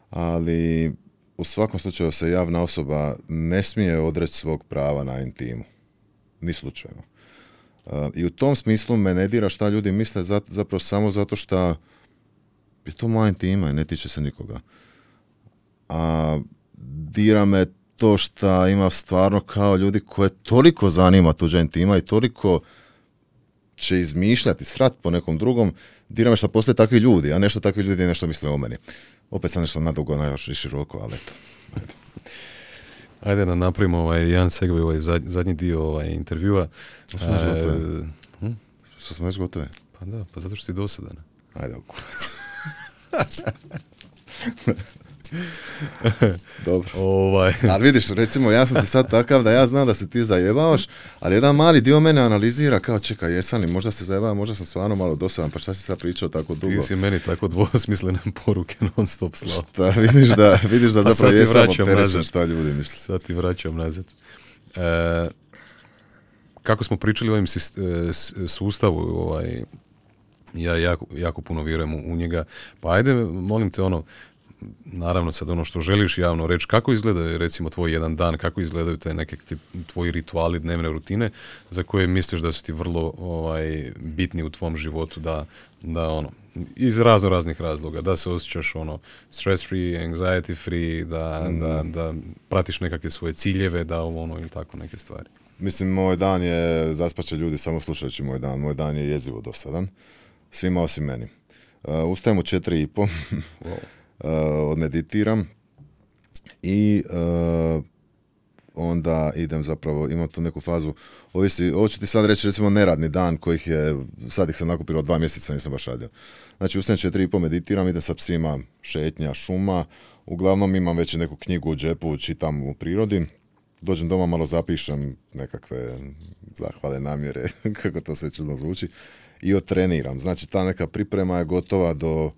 A: ali u svakom slučaju se javna osoba ne smije odreći svog prava na intimu. Ni slučajno. Uh, I u tom smislu me ne dira šta ljudi misle za- zapravo samo zato što je to moja intima i ne tiče se nikoga. A dira me to što ima stvarno kao ljudi koje toliko zanima tuđa intima i toliko će izmišljati srat po nekom drugom, dira me što postoje takvi ljudi, a nešto takvi ljudi nešto misle o meni. Opet sam nešto nadugo, najviše i široko, ali eto.
B: Ajde da napravimo ovaj jedan segway, ovaj zadnji, dio ovaj intervjua.
A: Što smo već gotovi?
B: hm?
A: Što smo već gotovi?
B: Pa da, pa zato što si dosadan.
A: Ajde, u kurac. Dobro.
B: Ovaj,
A: Ali vidiš, recimo, ja sam ti sad takav da ja znam da se ti zajebavaš, ali jedan mali dio mene analizira kao, čekaj, jesam li, možda se zajebava, možda sam stvarno malo dosadan, pa šta si sad pričao tako dugo?
B: ti si meni tako dvosmislene poruke non stop slao.
A: Da, vidiš da, vidiš da
B: Pa
A: zapravo jesam opterećen šta ljudi misle.
B: Sad ti vraćam nazad. E, kako smo pričali o ovim e, sustavu, ovaj, ja jako, jako puno vjerujem u, u njega. Pa ajde, molim te, ono, naravno sad ono što želiš javno reći, kako izgleda recimo tvoj jedan dan, kako izgledaju te neke tvoji rituali, dnevne rutine za koje misliš da su ti vrlo ovaj, bitni u tvom životu da, da ono, iz razno raznih razloga, da se osjećaš ono stress free, anxiety free, da, da, mm. da pratiš nekakve svoje ciljeve, da ovo ono ili tako neke stvari.
A: Mislim, moj dan je, zaspaće ljudi samo slušajući moj dan, moj dan je jezivo dosadan, svima osim meni. Uh, ustajem u četiri i po, odmeditiram i uh, onda idem zapravo, imam tu neku fazu, ovisi, ovo ću ti sad reći recimo neradni dan kojih je, sad ih sam nakupilo dva mjeseca, nisam baš radio. Znači ustajem četiri i po, meditiram, idem sa psima šetnja, šuma, uglavnom imam već neku knjigu u džepu, čitam u prirodi, dođem doma, malo zapišem nekakve zahvale, namjere, kako to sve čudno zvuči, i otreniram. Znači, ta neka priprema je gotova do,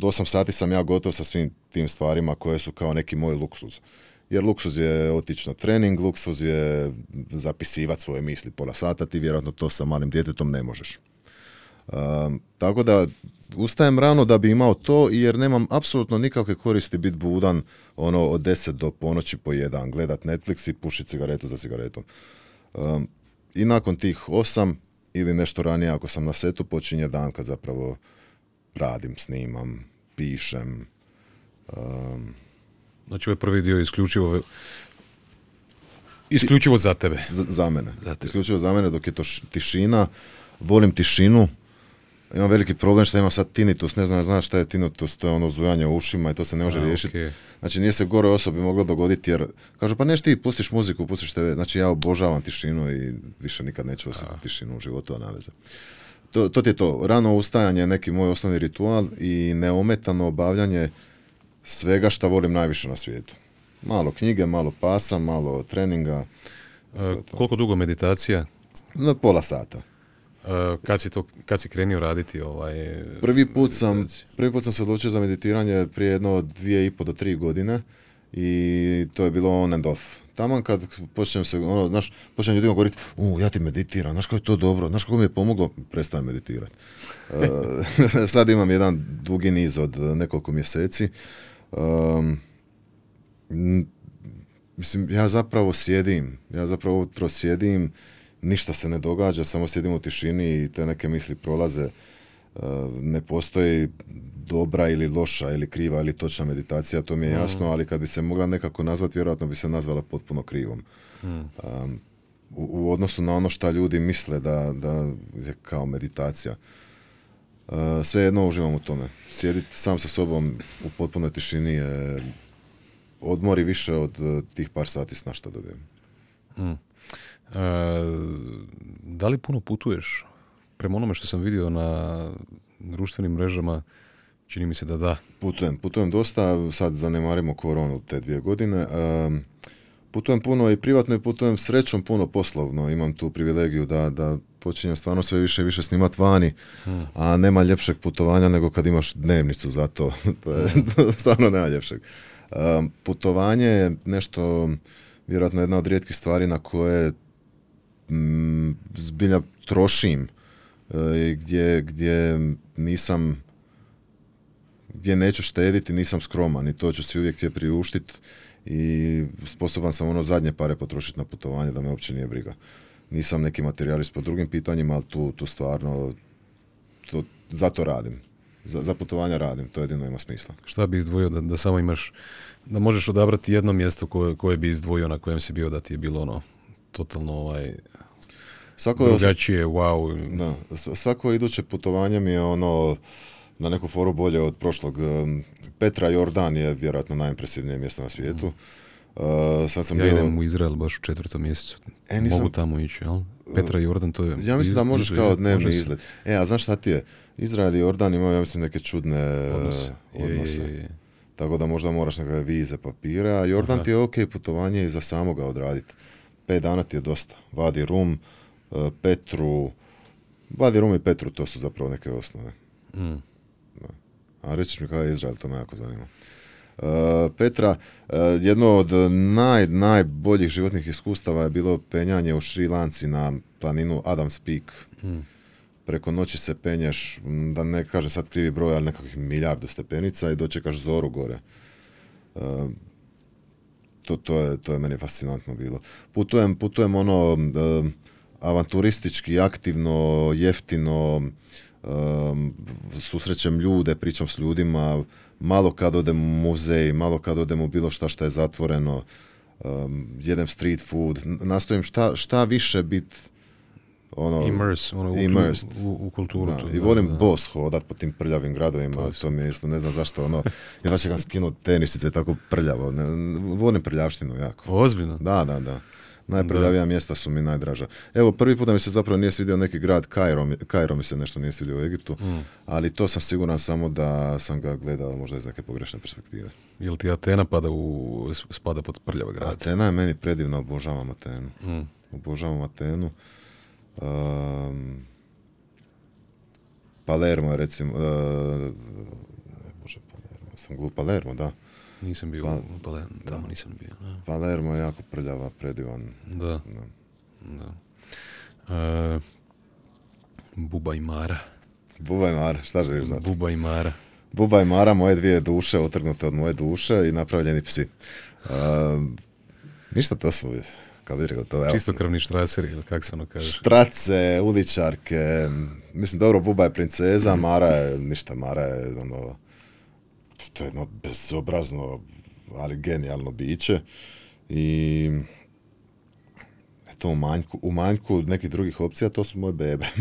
A: do 8 sati sam ja gotov sa svim tim stvarima koje su kao neki moj luksuz. Jer luksuz je otići na trening, luksuz je zapisivati svoje misli pola sata, ti vjerojatno to sa malim djetetom ne možeš. Um, tako da ustajem rano da bi imao to jer nemam apsolutno nikakve koristi biti budan ono od 10 do ponoći po jedan, gledat Netflix i pušiti cigaretu za cigaretom. Um, I nakon tih 8 ili nešto ranije ako sam na setu počinje dan kad zapravo radim, snimam, pišem. Um,
B: znači ovaj prvi dio isključivo isključivo za tebe.
A: Za, za mene. Za tebe. Isključivo za mene dok je to tišina. Volim tišinu imam veliki problem što imam sad tinnitus, ne znam, znaš šta je tinnitus, to je ono zujanje u ušima i to se ne može riješiti. Znači nije se gore osobi moglo dogoditi jer kažu pa neš ti pustiš muziku, pustiš TV, znači ja obožavam tišinu i više nikad neću osjetiti tišinu u životu, a naveze. To, to ti je to, rano ustajanje je neki moj osnovni ritual i neometano obavljanje svega što volim najviše na svijetu. Malo knjige, malo pasa, malo treninga.
B: E, koliko dugo meditacija?
A: Na pola sata.
B: Eh, kad si, to, kad si krenio raditi ovaj...
A: Prvi put sam, prvi put sam se odlučio za meditiranje prije jedno dvije i po do tri godine i to je bilo on and off. Taman kad počnem se, ono, znaš, počnem ljudima govoriti, u, ja ti meditiram, znaš kako je to dobro, znaš kako mi je pomoglo, prestajem meditirati. uh, sad imam jedan dugi niz od nekoliko mjeseci. Mislim, ja zapravo sjedim, ja zapravo utro sjedim, ništa se ne događa, samo sjedim u tišini i te neke misli prolaze. E, ne postoji dobra ili loša ili kriva ili točna meditacija, to mi je jasno, mm. ali kad bi se mogla nekako nazvati, vjerojatno bi se nazvala potpuno krivom. Mm. u, u, odnosu na ono što ljudi misle da, da je kao meditacija. Uh, sve jedno uživam u tome. Sjediti sam sa sobom u potpunoj tišini je odmori više od tih par sati sna što dobijem. Mm.
B: E, da li puno putuješ? Prema onome što sam vidio na društvenim mrežama, čini mi se da da.
A: Putujem, putujem dosta, sad zanemarimo koronu te dvije godine. putujem puno i privatno i putujem srećom puno poslovno. Imam tu privilegiju da, da počinjem stvarno sve više i više snimat vani, hmm. a nema ljepšeg putovanja nego kad imaš dnevnicu za to. to je hmm. stvarno nema ljepšeg. putovanje je nešto, vjerojatno jedna od rijetkih stvari na koje Mm, zbilja trošim gdje, gdje nisam gdje neću štediti, nisam skroman i to ću si uvijek htjeti priuštiti i sposoban sam ono zadnje pare potrošiti na putovanje da me uopće nije briga. Nisam neki materijalist po drugim pitanjima, ali tu, tu stvarno to, zato radim. Za, za putovanja radim, to jedino ima smisla.
B: Šta bi izdvojio da, da samo imaš, da možeš odabrati jedno mjesto koje, koje bi izdvojio na kojem si bio da ti je bilo ono totalno ovaj svako drugačije, wow.
A: Da, svako iduće putovanje mi je ono na neku foru bolje od prošlog. Petra Jordan je vjerojatno najimpresivnije mjesto na svijetu. Uh, sad sam
B: ja bio... idem u Izrael baš u četvrtom mjesecu. E, nisam... Mogu tamo ići, jel? Petra Jordan, to je...
A: Ja mislim da možeš kao dnevni izgled. E, a znaš šta ti je? Izrael i Jordan imaju, ja mislim, neke čudne odnose. Tako da možda moraš nekakve vize, papira. A Jordan ti je ok putovanje i za samoga odraditi. Pet dana ti je dosta. Vadi rum, E, Petru, Vadi Rum i Petru, to su zapravo neke osnove. Mm. A reći mi kada je Izrael, to me jako zanima. Uh, Petra, uh, jedno od naj, najboljih životnih iskustava je bilo penjanje u Šri Lanci na planinu Adams Peak. Mm. preko noći se penješ, da ne kažem sad krivi broj, ali nekakvih milijardu stepenica i dočekaš zoru gore. E, to, to, je, to je meni fascinantno bilo. Putujem, putujem ono e, avanturistički, aktivno, jeftino, e, susrećem ljude, pričam s ljudima, malo kad odem u muzej, malo kad odem u bilo šta što je zatvoreno, um, jedem street food, nastojim šta, šta više bit ono,
B: ono, u,
A: immersed.
B: u, u kulturu.
A: da,
B: tu,
A: I volim
B: da.
A: bos hodat po tim prljavim gradovima, to, mi je isto, ne znam zašto, ono, ja čekam skinu tenisice tako prljavo, ne, volim prljavštinu jako.
B: Ozbiljno?
A: Da, da, da. Najprljavija mjesta su mi najdraža. Evo, prvi puta mi se zapravo nije svidio neki grad, Kairo, Kairo mi se nešto nije svidio u Egiptu,
B: Mm.
A: ali to sam siguran samo da sam ga gledao možda iz neke pogrešne perspektive.
B: Jel ti Atena pada u, spada pod prljava grad?
A: Atena je meni predivna, obožavam Atenu.
B: Mm.
A: Obožavam Atenu. Um, Palermo je recimo, uh, ne, bože, Palermo, sam glup, Palermo, da.
B: Nisam bio
A: Pa-
B: u Palermo, tamo nisam bio. Da.
A: Palermo je jako prljava, predivan.
B: Da,
A: Da.
B: da. E, Buba i Mara.
A: Buba i Mara, šta želiš znati?
B: Buba i Mara.
A: Buba i Mara, moje dvije duše, otrgnute od moje duše i napravljeni psi. Um, ništa, to su, kako bi rekao, to evo,
B: Čisto krvni štraseri, ili kak se ono kaže?
A: štrace, uličarke, mislim, dobro, Buba je princeza, Mara je, ništa, Mara je, ono, to je jedno bezobrazno, ali genijalno biće i eto, u manjku, u manjku nekih drugih opcija, to su moje bebe.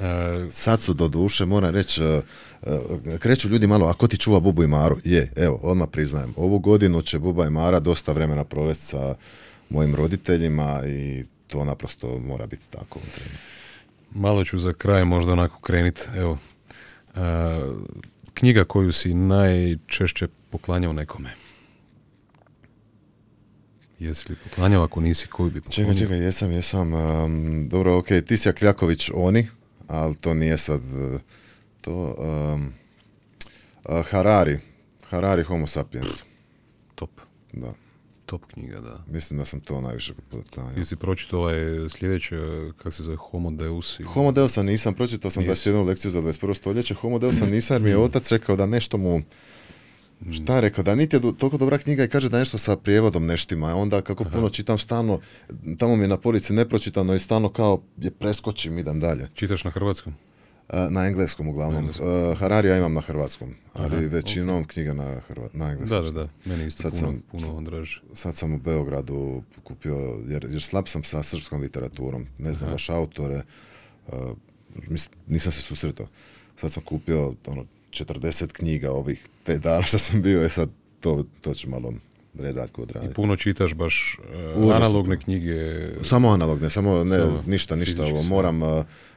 B: E,
A: Sad su do duše, moram reći, e, e, kreću ljudi malo, a ko ti čuva Bubu i Maru? Je, evo, odmah priznajem. Ovu godinu će Buba i Mara dosta vremena provesti sa mojim roditeljima i to naprosto mora biti tako.
B: malo ću za kraj možda onako krenit. Evo, knjiga koju si najčešće poklanjao nekome. Jesi li poklanjao, ako nisi, koju bi poklanjao?
A: Čekaj, čekaj, jesam, jesam. um, dobro, ok, Tisja Kljaković, oni, ali to nije sad, uh, to, um, uh, Harari, Harari Homo sapiens,
B: Top.
A: da.
B: Top knjiga, da.
A: Mislim da sam to najviše poklanjao.
B: Jesi pročitao ovaj sljedeće, kako se zove, Homo Deus? i-
A: Homo Deusa nisam, pročitao sam
B: Nisi.
A: 21 lekciju za 21. stoljeće, Homo Deusa nisam jer mi je otac rekao da nešto mu, šta je rekao, da niti je do- toliko dobra knjiga i kaže da nešto sa prijevodom neštima, onda kako puno čitam stalno, tamo mi je na polici nepročitano i stalno kao je preskočim, idem dalje.
B: Čitaš na hrvatskom?
A: A, Na engleskom uglavnom. Uh, Hararija imam na hrvatskom, ali većinom knjiga na, hrva, na engleskom.
B: da, da. Meni isto
A: Sad
B: puno,
A: sam-
B: puno.
A: Sad sam u Beogradu kupio, jer, jer slab sam sa srpskom literaturom, ne znam baš autore, uh, mis- nisam se susretao. Sad sam kupio ono, 40 knjiga ovih pet dana što sam bio, i sad to, to ću malo redaljko
B: I
A: odraditi.
B: puno čitaš baš e, analogne knjige.
A: Samo analogne, samo ne,
B: Samo
A: ništa, ništa ovo. Moram,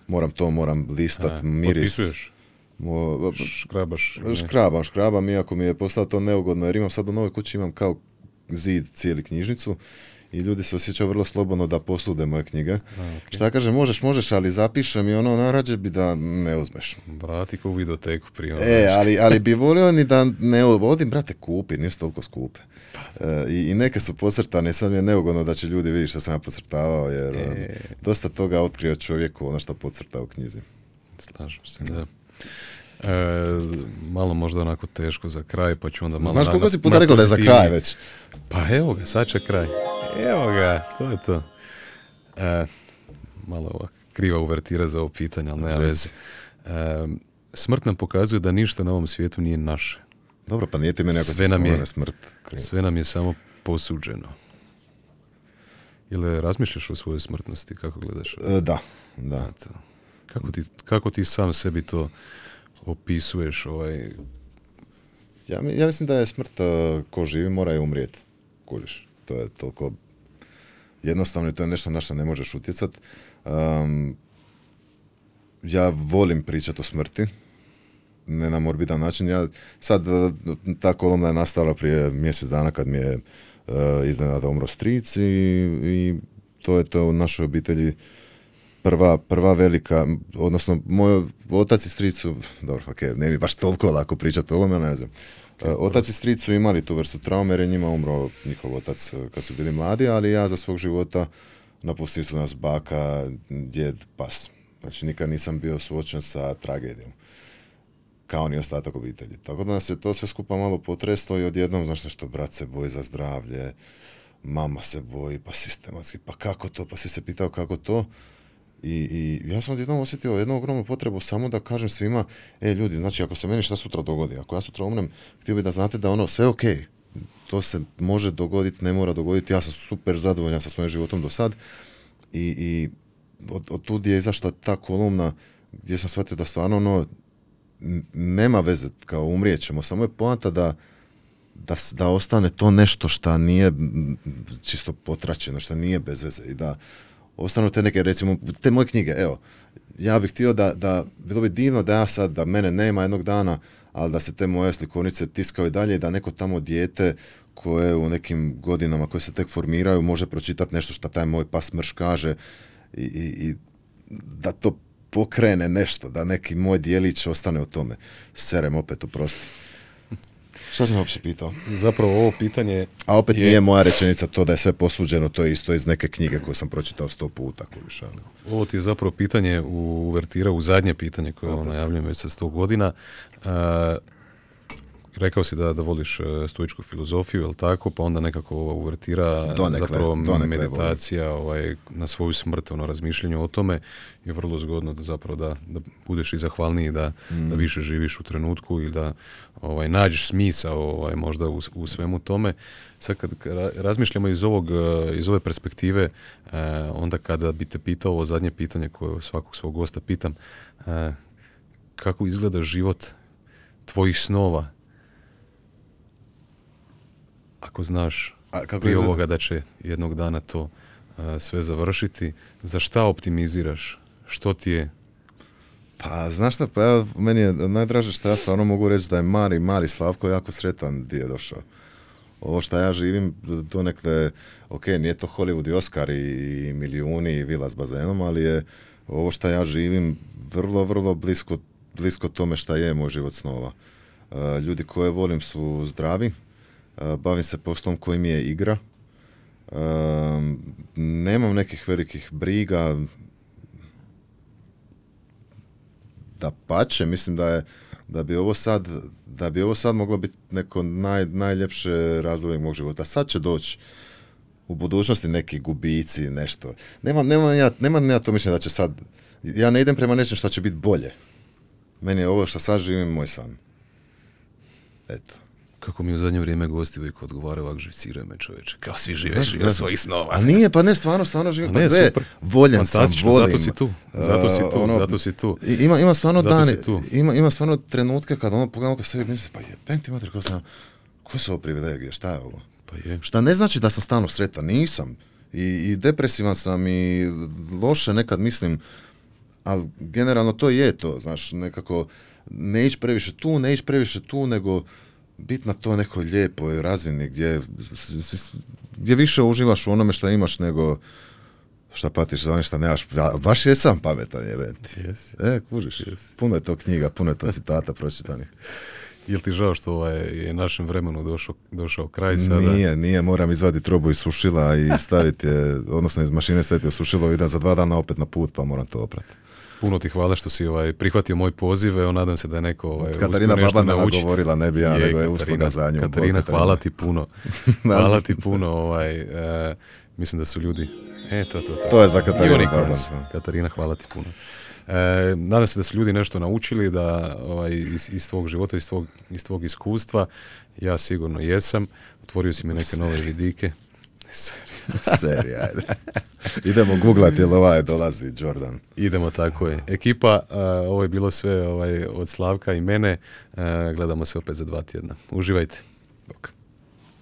A: moram to, moram listat,
B: A,
A: miris.
B: Potpisuješ?
A: Mo,
B: Škrabaš? ne?
A: Škrabam, škrabam, iako mi je postalo to neugodno, jer imam sad u novoj kući, imam kao zid cijeli knjižnicu i ljudi se osjećaju vrlo slobodno da posude moje knjige. Šta kaže, možeš, možeš, ali zapišem i ono, najrađe bi da ne uzmeš.
B: Vrati ko videoteku prije. ono,
A: E, ali, ali bi volio ni da ne odim, brate, kupi, nisu toliko skupe. E, i, I neke su pocrtane, sad mi je neugodno da će ljudi vidjeti što sam ja pocrtavao, jer
B: E.
A: um, dosta toga otkrio čovjeku ono što pocrta u knjizi.
B: Slažem se, da. E, malo možda onako teško za kraj, pa ću onda malo...
A: Znaš
B: na-
A: koliko si puta rekao da je za kraj već?
B: Pa evo ga, sad će kraj. Evo ga, to je to. E, malo ovak kriva uvertira za ovo pitanje, ali nema veze. E, smrt nam pokazuje da ništa na ovom svijetu nije naše.
A: Dobro, pa nije ti meni ako
B: Sve nam je-
A: smrt. krivo.
B: Sve nam je samo posuđeno. Ili razmišljaš o svojoj smrtnosti, kako gledaš?
A: E, da, da.
B: Kako ti, kako ti sam sebi to opisuješ? Ovaj,
A: Ja, ja mislim da je smrt e, ko živi mora i umrijeti. Kužiš. To je toliko jednostavno i to je nešto na što ne možeš utjecat. Um, ja volim pričati o smrti. Ne na morbidan način. Ja, sad, e, ta kolumna je nastala prije mjesec dana kad mi je uh, iznenada umro stric i, i to je to u našoj obitelji prva, prva velika, odnosno moj otac i stric su, dobro, ok, ne mi baš toliko lako pričati o ovome, ne znam. E, Otac i stric su imali tu vrstu traume jer je njima umro njihov otac e, kad su bili mladi, ali ja za svog života napustili su nas baka, djed, pas. Znači nikad nisam bio suočen sa tragedijom kao ni ostatak obitelji. Tako da nas je to sve skupa malo potreslo i odjednom, znaš nešto, brat se boji za zdravlje, mama se boji, pa sistematski, pa kako to, pa si se pitao kako to. I, i ja sam odjednom osjetio jednu ogromnu potrebu samo da kažem svima, e ljudi, znači ako se meni šta sutra dogodi, ako ja sutra umrem, htio bih da znate da ono sve ok, to se može dogoditi, ne mora dogoditi, ja sam super zadovoljan sa svojim životom do sad. I, i od, od tud je izašla ta kolumna gdje sam shvatio da stvarno ono, nema veze, kao umrijet ćemo, samo je poanta da, da, da ostane to nešto što nije čisto potračeno, što nije bez veze i da ostanu te neke, recimo, te moje knjige, evo, ja bih htio da, da, bilo bi divno da ja sad, da mene nema jednog dana, ali da se te moje slikovnice tiskaju i dalje i da neko tamo dijete koje u nekim godinama koje se tek formiraju može pročitati nešto što taj moj pas mrš kaže i, i, i da to pokrene nešto, da neki moj dijelić ostane u tome. Serem opet prosti. Šta sam uopće pitao?
B: Zapravo ovo pitanje...
A: A opet je... nije moja rečenica to da je sve posuđeno, to je isto iz neke knjige koju sam pročitao sto puta.
B: Ovo ti je zapravo pitanje u uvertira u zadnje pitanje koje ono najavljujem već sa sto godina. Uh, rekao si da, da voliš e, stoičku filozofiju, jel tako, pa onda nekako ova uvertira donekle, zapravo meditacija ovaj, na svoju smrt, ono razmišljanje o tome je vrlo zgodno da zapravo da, da budeš i zahvalniji da, da mm. više živiš u trenutku i da ovaj, nađeš smisao ovaj, možda u, u svemu tome. Sad kad razmišljamo iz, ovog, e, iz ove perspektive, eh, onda kada bi te pitao ovo zadnje pitanje koje svakog svog gosta pitam, eh, kako izgleda život tvojih snova ako znaš A, kako prije ovoga da će jednog dana to sve završiti, za šta optimiziraš? Što ti je?
A: Pa, znaš šta, pa ja, meni je najdraže što ja stvarno mogu reći da je Mari, Mari Slavko jako sretan gdje je došao. Ovo što ja živim, to nekde, ok, nije to Hollywood i Oscar i, milijuni i vila s bazenom, ali je ovo što ja živim vrlo, vrlo blisko, blisko tome šta je moj život snova. ljudi koje volim su zdravi, bavim se poslom koji mi je igra. Nemam nekih velikih briga. Da pače, mislim da je da bi ovo sad da bi ovo sad moglo biti neko naj, najljepše razdoblje mog života. Sad će doći u budućnosti neki gubici, nešto. Nemam, nemam, ja, nemam ja to mišljenje da će sad, ja ne idem prema nečem što će biti bolje. Meni je ovo što sad živim moj san. Eto
B: kako mi u zadnje vrijeme gosti uvijek odgovaraju ovak živciraju me čovječe, kao svi živeš od svojih snova.
A: A nije, pa ne, stvarno, stvarno živim, pa ne, super. voljen sam, volim.
B: Zato si tu, zato si tu, uh, ono, zato si tu.
A: Ima, ima stvarno dani, ima, ima stvarno trenutke kad ono pogledamo kod sebi, mislim, pa je, ti matri, ko sam, ko se ovo privilegije, šta je ovo?
B: Pa je.
A: Šta ne znači da sam stalno sretan, nisam. I, I depresivan sam i loše nekad mislim, ali generalno to je to, znaš, nekako ne ići previše tu, ne ići previše tu, nego bit na to nekoj lijepoj razini gdje, gdje više uživaš u onome što imaš nego šta patiš za ono što nemaš. Ja, baš jesam pametan je
B: Yes.
A: E, kužiš. Yes. Puno je to knjiga, puno je to citata pročitanih.
B: Jel ti žao što ovaj je našem vremenu došao, došao kraj sada?
A: Nije, nije, moram izvaditi trobu iz sušila i staviti je, odnosno iz mašine staviti u sušilo, idem za dva dana opet na put, pa moram to oprati.
B: Puno ti hvala što si ovaj, prihvatio moj poziv, evo nadam se da je neko ovaj,
A: Katarina Baba me nagovorila, ne bi ja, nego je usluga za nju.
B: Katarina, hvala ti puno. hvala ti puno, ovaj, e, mislim da su ljudi... E, to, to, to.
A: to je za Katarina Baba.
B: Katarina, hvala ti puno. E, nadam se da su ljudi nešto naučili da ovaj, iz, iz tvog života, iz tvog, iz tvog iskustva, ja sigurno jesam, otvorio si mi neke nove vidike.
A: Serija, ajde. Idemo googlati jel ovaj dolazi Jordan.
B: Idemo, tako je. Ekipa, ovo je bilo sve ovaj, od Slavka i mene. gledamo se opet za dva tjedna. Uživajte.
A: Dok.